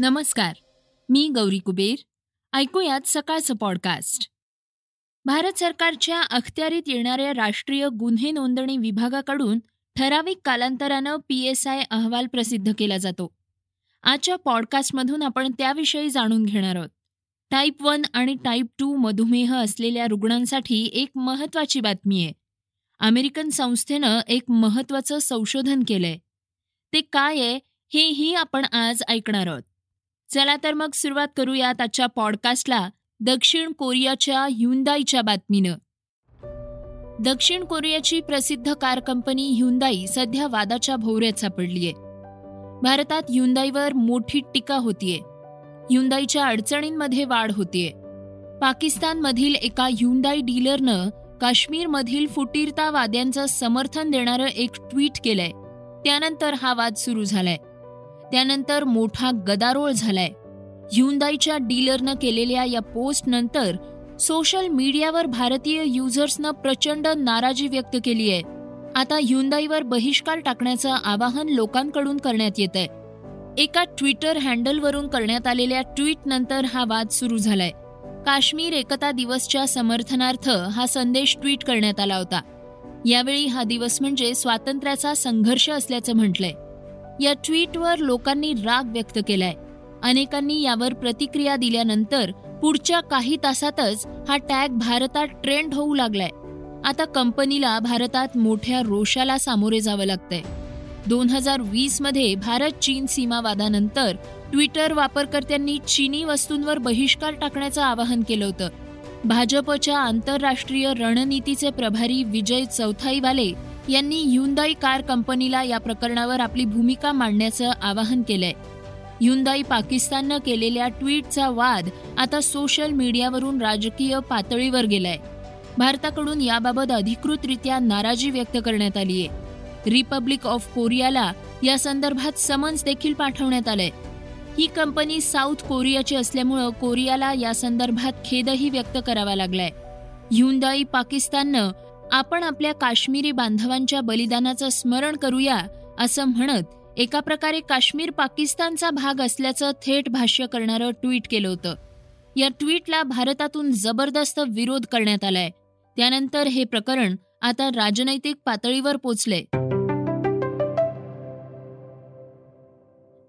नमस्कार मी गौरी कुबेर. ऐकूयात सकाळचं पॉडकास्ट भारत सरकारच्या अखत्यारीत येणाऱ्या राष्ट्रीय गुन्हे नोंदणी विभागाकडून ठराविक कालांतरानं पी एस आय अहवाल प्रसिद्ध केला जातो. आजच्या पॉडकास्टमधून आपण त्याविषयी जाणून घेणार आहोत. टाईप वन आणि टाईप टू मधुमेह असलेल्या रुग्णांसाठी एक महत्त्वाची बातमी आहे. अमेरिकन संस्थेनं एक महत्त्वाचं संशोधन केलंय. ते काय आहे हेही आपण आज ऐकणार आहोत. चला तर मग सुरुवात करूयात आजच्या पॉडकास्टला दक्षिण कोरियाच्या ह्युंदाईच्या बातमीनं. दक्षिण कोरियाची प्रसिद्ध कार कंपनी ह्युंदाई सध्या वादाच्या भोवऱ्यात सापडलीय. भारतात ह्युंदाईवर मोठी टीका होतीये. ह्युंदाईच्या अडचणींमध्ये वाढ होतीये. पाकिस्तानमधील एका ह्युंदाई डीलरनं काश्मीरमधील फुटीरतावाद्यांचं समर्थन देणारं एक ट्विट केलंय. त्यानंतर हा वाद सुरू झालाय. त्यानंतर मोठा गदारोळ झालाय. ह्युंदाईच्या डीलरनं केलेल्या या पोस्टनंतर सोशल मीडियावर भारतीय युजर्सनं प्रचंड नाराजी व्यक्त केली आहे. आता ह्युंदाईवर बहिष्कार टाकण्याचं आवाहन लोकांकडून करण्यात येत आहे एका ट्विटर हँडलवरून करण्यात आलेल्या ट्विटनंतर हा वाद सुरू झालाय. काश्मीर एकता दिवसच्या समर्थनार्थ हा संदेश ट्विट करण्यात आला होता. यावेळी हा दिवस म्हणजे स्वातंत्र्याचा संघर्ष असल्याचं म्हटलंय. या ट्विटवर लोकांनी राग व्यक्त केलाय. अनेकांनी यावर प्रतिक्रिया दिल्यानंतर पुढच्या काही तासातच हा टॅग भारतात ट्रेंड होऊ लागलाय. आता कंपनीला भारतात मोठ्या रोषाला सामोरे जावं लागतंय. दोन हजार वीसमध्ये भारत चीन सीमावादानंतर ट्विटर वापरकर्त्यांनी चीनी वस्तूंवर बहिष्कार टाकण्याचं आवाहन केलं होतं. भाजपच्या आंतरराष्ट्रीय रणनीतीचे प्रभारी विजय चौथाईवाले यांनी ह्युंदाई कार कंपनीला या प्रकरणावर आपली भूमिका मांडण्याचं आवाहन केलंय. ह्युंदाई पाकिस्ताननं केलेल्या ट्विटचा वाद आता सोशल मीडियावरून राजकीय पातळीवर गेलाय. भारताकडून याबाबत अधिकृतरित्या नाराजी व्यक्त करण्यात आली आहे रिपब्लिक ऑफ कोरियाला या संदर्भात समन्स देखील पाठवण्यात आलंय. ही कंपनी साऊथ कोरियाची असल्यामुळं कोरियाला या संदर्भात खेदही व्यक्त करावा लागलाय. ह्युंदाई पाकिस्ताननं आपण आपल्या काश्मीरी बांधवांच्या बलिदानाचं स्मरण करूया असं म्हणत एका प्रकारे काश्मीर पाकिस्तानचा भाग असल्याचं थेट भाष्य करणारं ट्विट केलं होतं. या ट्विटला भारतातून जबरदस्त विरोध करण्यात आलाय. त्यानंतर हे प्रकरण आता राजनैतिक पातळीवर पोचलंय.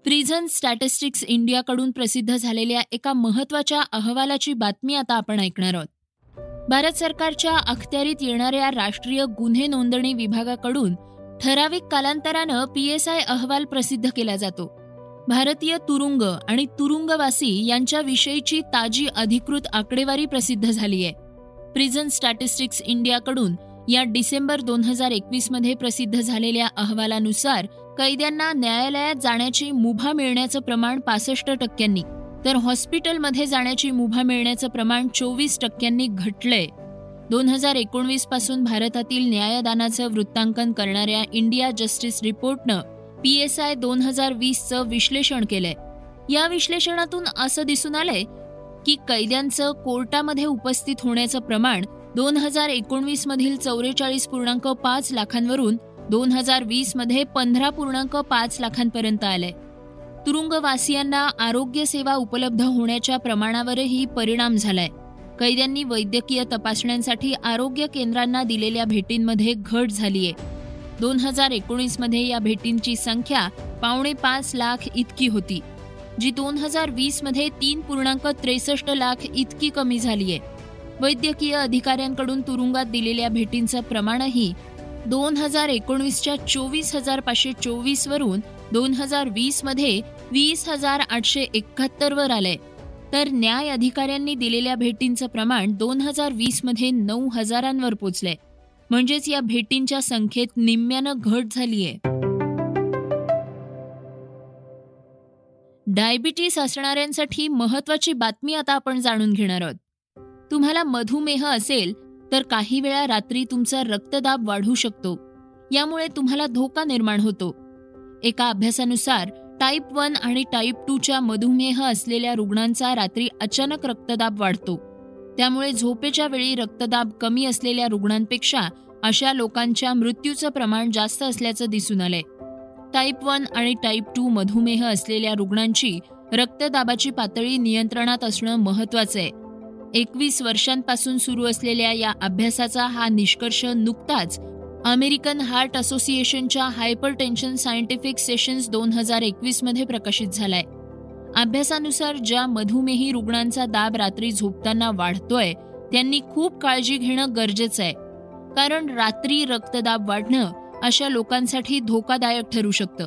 प्रिझन स्टॅटिस्टिक्स इंडियाकडून प्रसिद्ध झालेल्या एका महत्त्वाच्या अहवालाची बातमी आता आपण ऐकणार आहोत. भारत सरकारच्या अखत्यारीत येणाऱ्या राष्ट्रीय गुन्हे नोंदणी विभागाकडून ठराविक कालांतरानं पीएसआय अहवाल प्रसिद्ध केला जातो. भारतीय तुरुंग आणि तुरुंगवासी यांच्याविषयीची ताजी अधिकृत आकडेवारी प्रसिद्ध झाली आहे. प्रिझन स्टॅटिस्टिक्स इंडियाकडून या डिसेंबर दोन हजार एकवीसमध्ये प्रसिद्ध झालेल्या अहवालानुसार कैद्यांना न्यायालयात जाण्याची मुभा मिळण्याचं प्रमाण पासष्ट टक्क्यांनी. तर हॉस्पिटलमध्ये जाण्याची मुभा मिळण्याचं प्रमाण चोवीस टक्क्यांनी घटलंय. दोन हजार एकोणवीसपासून भारतातील न्यायदानाचं वृत्तांकन करणाऱ्या इंडिया जस्टिस रिपोर्टनं पी एस आय दोन हजार वीसचं विश्लेषण केलंय. या विश्लेषणातून असं दिसून आलंय की कैद्यांचं कोर्टामध्ये उपस्थित होण्याचं प्रमाण दोन हजार एकोणवीस मधील चौवेचाळीस पूर्णांक पाच लाखांवरून दोन हजार वीसमध्ये पंधरा पूर्णांक पाच लाखांपर्यंत आलंय. तुरुंगवासियांना आरोग्य सेवा उपलब्ध होण्याच्या प्रमाणावरही परिणाम झालाय. कैद्यांनी वैद्यकीय तपासण्यांसाठी आरोग्य केंद्रांना दिलेल्या भेटींमध्ये घट झालीय. दोन हजार एकोणीसमध्ये या भेटींची संख्या पावणे पाच लाख इतकी होती जी दोन हजार वीसमध्ये तीन पूर्णांक त्रेसष्ट लाख इतकी कमी झालीय. वैद्यकीय अधिकाऱ्यांकडून तुरुंगात दिलेल्या भेटींचं प्रमाणही दोन हजार एकोणीसच्या चोवीस हजार पाचशे चोवीस वरून दोन हजार वीसमध्ये वीस हजार आठशे एकाहत्तर वर आलंय. तर न्याय अधिकाऱ्यांनी दिलेल्या भेटींचं प्रमाण दोन हजार वीसमध्ये नऊ हजारांवर पोचलंय. म्हणजेच या भेटींच्या संख्येत निम्म्यानं घट झालीय. डायबिटीस असणाऱ्यांसाठी महत्वाची बातमी आता आपण जाणून घेणार आहोत. तुम्हाला मधुमेह असेल तर काही वेळा रात्री तुमचा रक्तदाब वाढू शकतो. यामुळे तुम्हाला धोका निर्माण होतो. एका अभ्यासानुसार टाईप वन आणि टाईप टूच्या मधुमेह असलेल्या रुग्णांचा रात्री अचानक रक्तदाब वाढतो. त्यामुळे झोपेच्या वेळी रक्तदाब कमी असलेल्या रुग्णांपेक्षा अशा लोकांच्या मृत्यूचं प्रमाण जास्त असल्याचं दिसून आलंय. टाईप वन आणि टाईप टू मधुमेह असलेल्या रुग्णांची रक्तदाबाची पातळी नियंत्रणात असणं महत्वाचं आहे. एकवीस वर्षांपासून सुरू असलेल्या या अभ्यासाचा हा निष्कर्ष नुकताच अमेरिकन हार्ट असोसिएशनच्या हायपर टेन्शन सायंटिफिक सेशन्स दोन हजार एकवीसमध्ये प्रकाशित झालाय. अभ्यासानुसार ज्या मधुमेही रुग्णांचा दाब रात्री झोपताना वाढतोय त्यांनी खूप काळजी घेणं गरजेचं आहे. कारण रात्री रक्तदाब वाढणं अशा लोकांसाठी धोकादायक ठरू शकतं.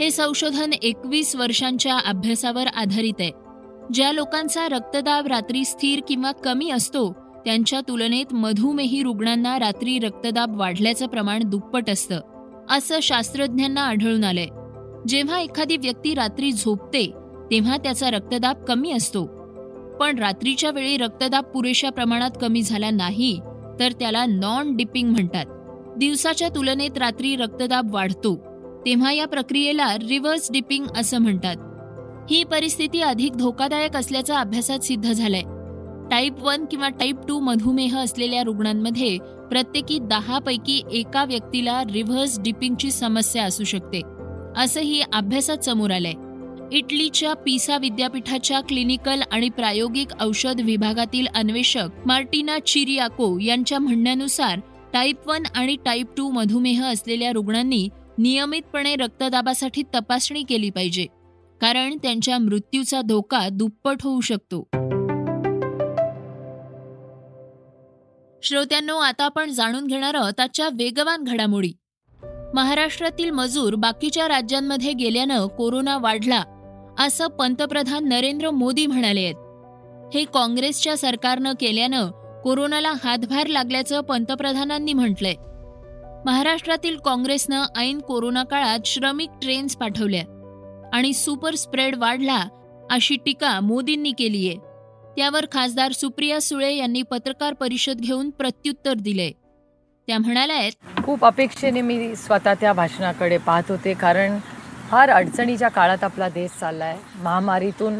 हे संशोधन एकवीस वर्षांच्या अभ्यासावर आधारित आहे. ज्या लोकांचा रक्तदाब रात्री स्थिर किंवा कमी असतो त्यांच्या तुलनेत मधुमेही रुग्णांना रात्री रक्तदाब वाढल्याचं प्रमाण दुप्पट असतं असं शास्त्रज्ञांना आढळून आलंय. जेव्हा एखादी व्यक्ती रात्री झोपते तेव्हा त्याचा रक्तदाब कमी असतो. पण रात्रीच्या वेळी रक्तदाब पुरेशा प्रमाणात कमी झाला नाही तर त्याला नॉन डिपिंग म्हणतात. दिवसाच्या तुलनेत रात्री रक्तदाब वाढतो तेव्हा या प्रक्रियेला रिव्हर्स डिपिंग असं म्हणतात. ही परिस्थिती अधिक धोकादायक असल्याचं अभ्यासात सिद्ध झालाय. टाईप वन किंवा टाईप टू मधुमेह असलेल्या रुग्णांमध्ये प्रत्येकी दहा पैकी एका व्यक्तीला रिव्हर्स डिपिंगची समस्या असू शकते असंही अभ्यासात समोर आलंय. इटलीच्या पिसा विद्यापीठाच्या क्लिनिकल आणि प्रायोगिक औषध विभागातील अन्वेषक मार्टिना चिरियाको यांच्या म्हणण्यानुसार टाईप वन आणि टाईप टू मधुमेह असलेल्या रुग्णांनी नियमितपणे रक्तदाबासाठी तपासणी केली पाहिजे कारण त्यांच्या मृत्यूचा धोका दुप्पट होऊ शकतो. श्रोत्यांनो आता आपण जाणून घेणार आहोत आजच्या वेगवान घडामोडी. महाराष्ट्रातील मजूर बाकीच्या राज्यांमध्ये गेल्यानं कोरोना वाढला असं पंतप्रधान नरेंद्र मोदी म्हणाले आहेत. हे काँग्रेसच्या सरकारनं केल्यानं कोरोनाला हातभार लागल्याचं पंतप्रधानांनी म्हटलंय. महाराष्ट्रातील काँग्रेसनं ऐन कोरोना काळात श्रमिक ट्रेन्स पाठवल्या आणि सुपर स्प्रेड वाढला अशी टीका मोदींनी केलीय. त्यावर खासदार सुप्रिया सुळे यांनी पत्रकार परिषद घेऊन प्रत्युत्तर दिले. त्या म्हणाल्या आहेत खूप अपेक्षेने मी स्वतः त्या भाषणाकडे पाहत होते कारण फार अडचणीच्या काळात आपला देश चालला आहे महामारीतून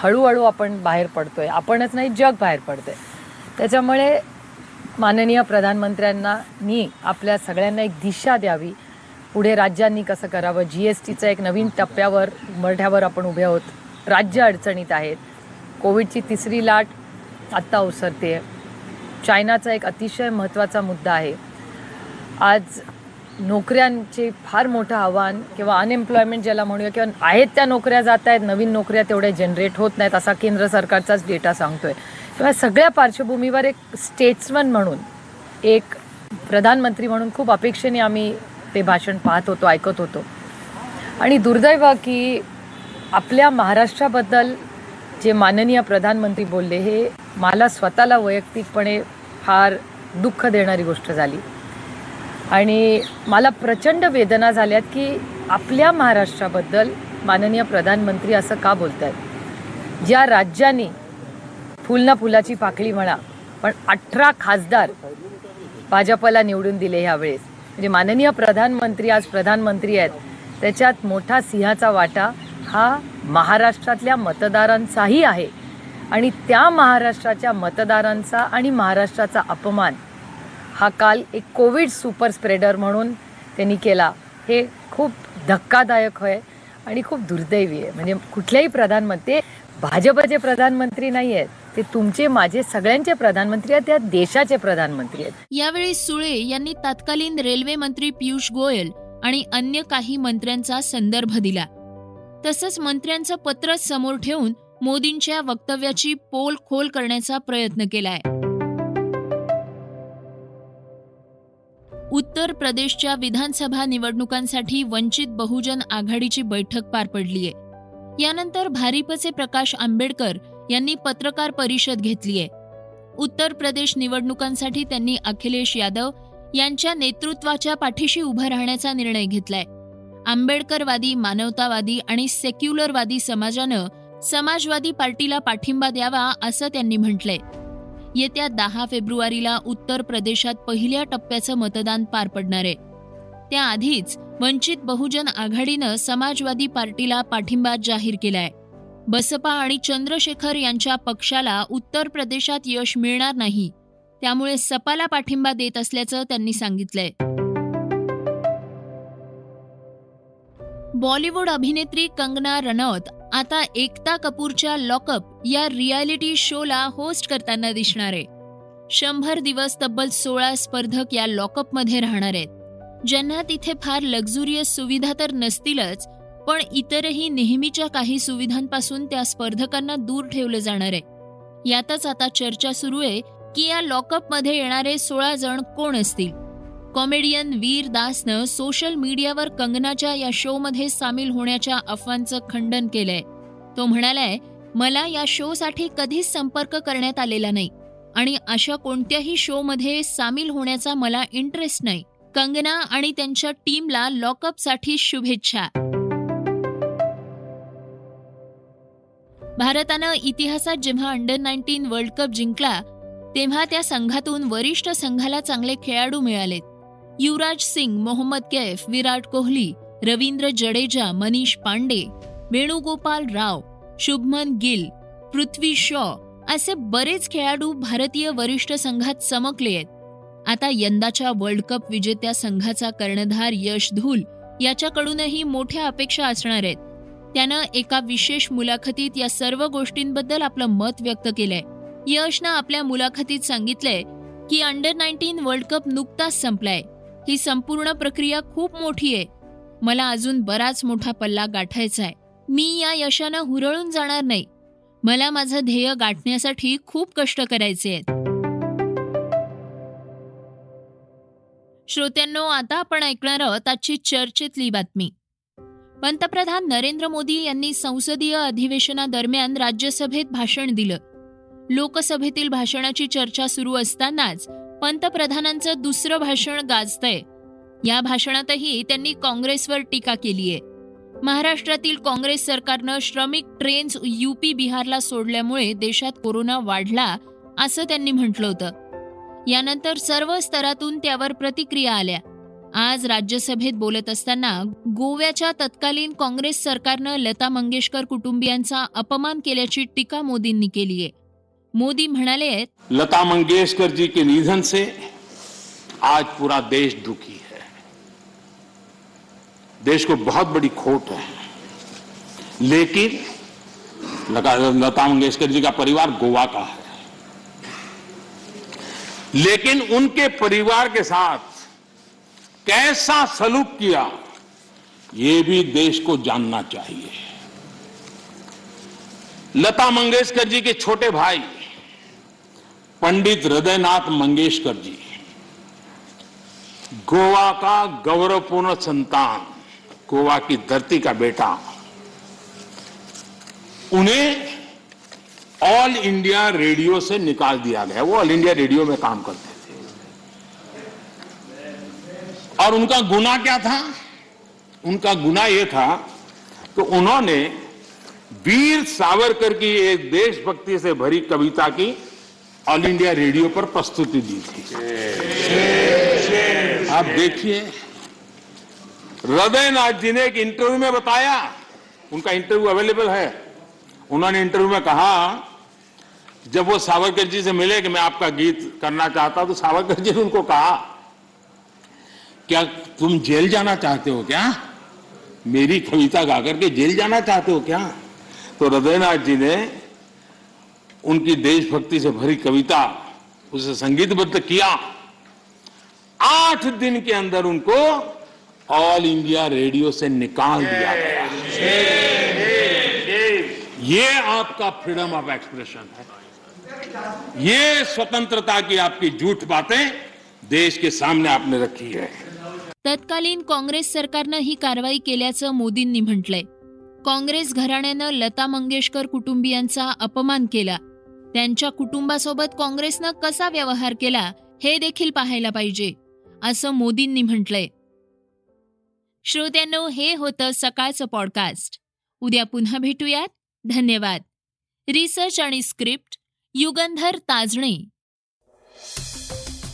हळूहळू आपण बाहेर पडतोय. आपणच नाही जग बाहेर पडतोय. त्याच्यामुळे माननीय प्रधानमंत्र्यांना मी आपल्या सगळ्यांना एक दिशा द्यावी. पुढे राज्यांनी कसं करावं? जी एस टीचं एक नवीन टप्प्यावर उमरठ्यावर आपण उभे आहोत. राज्य अडचणीत आहेत. कोविडची तिसरी लाट आत्ता ओसरते आहे चायनाचा एक अतिशय महत्त्वाचा मुद्दा आहे. आज नोकऱ्यांचे फार मोठं आव्हान किंवा अनएम्प्लॉयमेंट ज्याला म्हणूया किंवा आहेत त्या नोकऱ्या जात आहेत नवीन नोकऱ्या तेवढ्या जनरेट होत नाहीत असा केंद्र सरकारचाच डेटा सांगतोय. किंवा सगळ्या पार्श्वभूमीवर एक स्टेट्समन म्हणून एक प्रधानमंत्री म्हणून खूप अपेक्षेने आम्ही ते भाषण पाहत होतो ऐकत होतो. आणि दुर्दैव की आपल्या महाराष्ट्राबद्दल जे माननीय प्रधानमंत्री बोलले हे मला स्वतःला वैयक्तिकपणे फार दुःख देणारी गोष्ट झाली. आणि मला प्रचंड वेदना झाल्यात की आपल्या महाराष्ट्राबद्दल माननीय प्रधानमंत्री असं का बोलत आहेत ज्या राज्यांनी फुलना फुलाची पाकळी म्हणा पण अठरा खासदार भाजपला निवडून दिले ह्यावेळेस. म्हणजे माननीय प्रधानमंत्री आज प्रधानमंत्री आहेत त्याच्यात मोठा सिंहाचा वाटा हा महाराष्ट्रातल्या मतदारांचाही आहे. आणि त्या महाराष्ट्राच्या मतदारांचा आणि महाराष्ट्राचा अपमान हा काल एक कोविड सुपर स्प्रेडर म्हणून त्यांनी केला. हे खूप धक्कादायक आहे आणि खूप दुर्दैवी आहे. म्हणजे कुठल्याही प्रधानमंत्री भाजपचे प्रधानमंत्री नाही आहेत ते तुमचे माझे सगळ्यांचे प्रधानमंत्री आहेत त्या देशाचे प्रधानमंत्री आहेत. यावेळी सुळे यांनी तत्कालीन रेल्वे मंत्री पियुष गोयल आणि अन्य काही मंत्र्यांचा संदर्भ दिला. तसंच मंत्र्यांचं पत्र समोर ठेवून मोदींच्या वक्तव्याची पोल खोल करण्याचा प्रयत्न केलाय. उत्तर प्रदेशच्या विधानसभा निवडणुकांसाठी वंचित बहुजन आघाडीची बैठक पार पडलीय. यानंतर भारिपचे प्रकाश आंबेडकर यांनी पत्रकार परिषद घेतलीय. उत्तर प्रदेश निवडणुकांसाठी त्यांनी अखिलेश यादव यांच्या नेतृत्वाच्या पाठीशी उभं राहण्याचा निर्णय घेतलाय. आंबेडकरवादी मानवतावादी आणि सेक्युलरवादी समाजानं समाजवादी पार्टीला पाठिंबा द्यावा असं त्यांनी म्हटलंय. येत्या दहा फेब्रुवारीला उत्तर प्रदेशात पहिल्या टप्प्याचं मतदान पार पडणार आहे. त्याआधीच वंचित बहुजन आघाडीनं समाजवादी पार्टीला पाठिंबा जाहीर केलाय. बसपा आणि चंद्रशेखर यांच्या पक्षाला उत्तर प्रदेशात यश मिळणार नाही. त्यामुळे सपाला पाठिंबा देत असल्याचं त्यांनी सांगितलंय. बॉलिवूड अभिनेत्री कंगना रनौत आता एकता कपूरच्या लॉकअप या रियालिटी शोला होस्ट करताना दिसणार आहे. शंभर दिवस तब्बल सोळा स्पर्धक या लॉकअपमध्ये राहणार आहेत. ज्यांना तिथे फार लक्झुरियस सुविधा तर नसतीलच पण इतरही नेहमीच्या काही सुविधांपासून त्या स्पर्धकांना दूर ठेवलं जाणार आहे. यातच आता चर्चा सुरू आहे की या लॉकअपमध्ये येणारे सोळा जण कोण असतील? कॉमेडियन वीर दासनं सोशल मीडियावर कंगनाच्या या शोमध्ये सामील होण्याच्या अफवांचं खंडन केलंय. तो म्हणालाय मला या शोसाठी कधीच संपर्क करण्यात आलेला नाही आणि अशा कोणत्याही शोमध्ये सामील होण्याचा मला इंटरेस्ट नाही. कंगना आणि त्यांच्या टीमला लॉकअपसाठी शुभेच्छा. भारतानं इतिहासात जेव्हा अंडर नाईन्टीन वर्ल्ड कप जिंकला तेव्हा त्या संघातून वरिष्ठ संघाला चांगले खेळाडू मिळालेत. युवराज सिंग मोहम्मद कैफ विराट कोहली रवींद्र जडेजा मनीष पांडे वेणुगोपाल राव शुभमन गिल पृथ्वी शॉ असे बरेच खेळाडू भारतीय वरिष्ठ संघात चमकले आहेत. आता यंदाच्या वर्ल्ड कप विजेत्या संघाचा कर्णधार यश धूल याच्याकडूनही मोठ्या अपेक्षा असणार आहेत. त्यानं एका विशेष मुलाखतीत या सर्व गोष्टींबद्दल आपलं मत व्यक्त केलंय. यशनं आपल्या मुलाखतीत सांगितलंय की अंडर नाईन्टीन वर्ल्ड कप नुकताच संपलाय. ही संपूर्ण प्रक्रिया खूप मोठी आहे. मला अजून बराच मोठा पल्ला गाठायचा आहे. मी या यशानं हुरळून जाणार नाही. मला माझं ध्येय गाठण्यासाठी खूप कष्ट करायचे आहेत. श्रोत्यांनो आता आपण ऐकणार आहोत आजची चर्चेतली बातमी. पंतप्रधान नरेंद्र मोदी यांनी संसदीय अधिवेशनादरम्यान राज्यसभेत भाषण दिलं. लोकसभेतील भाषणाची चर्चा सुरू असतानाच पंतप्रधानांचं दुसरं भाषण गाजतंय. या भाषणातही त्यांनी काँग्रेसवर टीका केलीये. महाराष्ट्रातील काँग्रेस सरकारनं श्रमिक ट्रेन्स युपी बिहारला सोडल्यामुळे देशात कोरोना वाढला असं त्यांनी म्हटलं होतं. यानंतर सर्व स्तरातून त्यावर प्रतिक्रिया आल्या. आज राज्यसभेत बोलत असताना गोव्याच्या तत्कालीन काँग्रेस सरकारनं लता मंगेशकर कुटुंबियांचा अपमान केल्याची टीका मोदींनी केली आहे मोदी म्हणाले, लता मंगेशकर जी के निधन से आज पूरा देश दुखी है। देश को बहुत बड़ी खोट है। लेकिन लता मंगेशकर जी का परिवार गोवा का है। लेकिन उनके परिवार के साथ कैसा सलूक किया, ये भी देश को जानना चाहिए। लता मंगेशकर जी के छोटे भाई पंडित हृदयनाथ मंगेशकर जी, गोवा का गौरवपूर्ण संतान, गोवा की धरती का बेटा, उन्हें ऑल इंडिया रेडियो से निकाल दिया गया। वो ऑल इंडिया रेडियो में काम करते थे। और उनका गुना क्या था? उनका गुना यह था कि उन्होंने वीर सावरकर की एक देशभक्ति से भरी कविता की ऑल इंडिया रेडियो पर प्रस्तुति दी थी। आप देखिए हृदयनाथ जी ने एक इंटरव्यू में बताया, उनका इंटरव्यू अवेलेबल है। उन्होंने इंटरव्यू में कहा, जब वो सावरकर जी से मिले कि मैं आपका गीत करना चाहता तो सावरकर जी ने उनको कहा, क्या तुम जेल जाना चाहते हो क्या? मेरी कविता गाकर के जेल जाना चाहते हो क्या? तो हृदयनाथ जी ने उनकी देशभक्ति से भरी कविता, उसे संगीतबद्ध किया। आठ दिन के अंदर उनको ऑल इंडिया रेडियो से निकाल दिया गया। ये आपका फ्रीडम ऑफ़ एक्सप्रेशन है। ये स्वतंत्रता की आपकी झूठ बातें देश के सामने आपने रखी है। तत्कालीन काँग्रेस सरकारनं ही कारवाई केल्याचं मोदींनी म्हटलंय. काँग्रेस घराण्यानं लता मंगेशकर कुटुंबियांचा अपमान केला. त्यांच्या कुटुंबासोबत काँग्रेसनं कसा व्यवहार केला हे देखील पाहायला पाहिजे असं मोदींनी म्हटलंय. श्रोत्यांनो हे होतं सकाळचं पॉडकास्ट उद्या पुन्हा भेटूयात. धन्यवाद. रिसर्च आणि स्क्रिप्ट युगंधर ताजणे.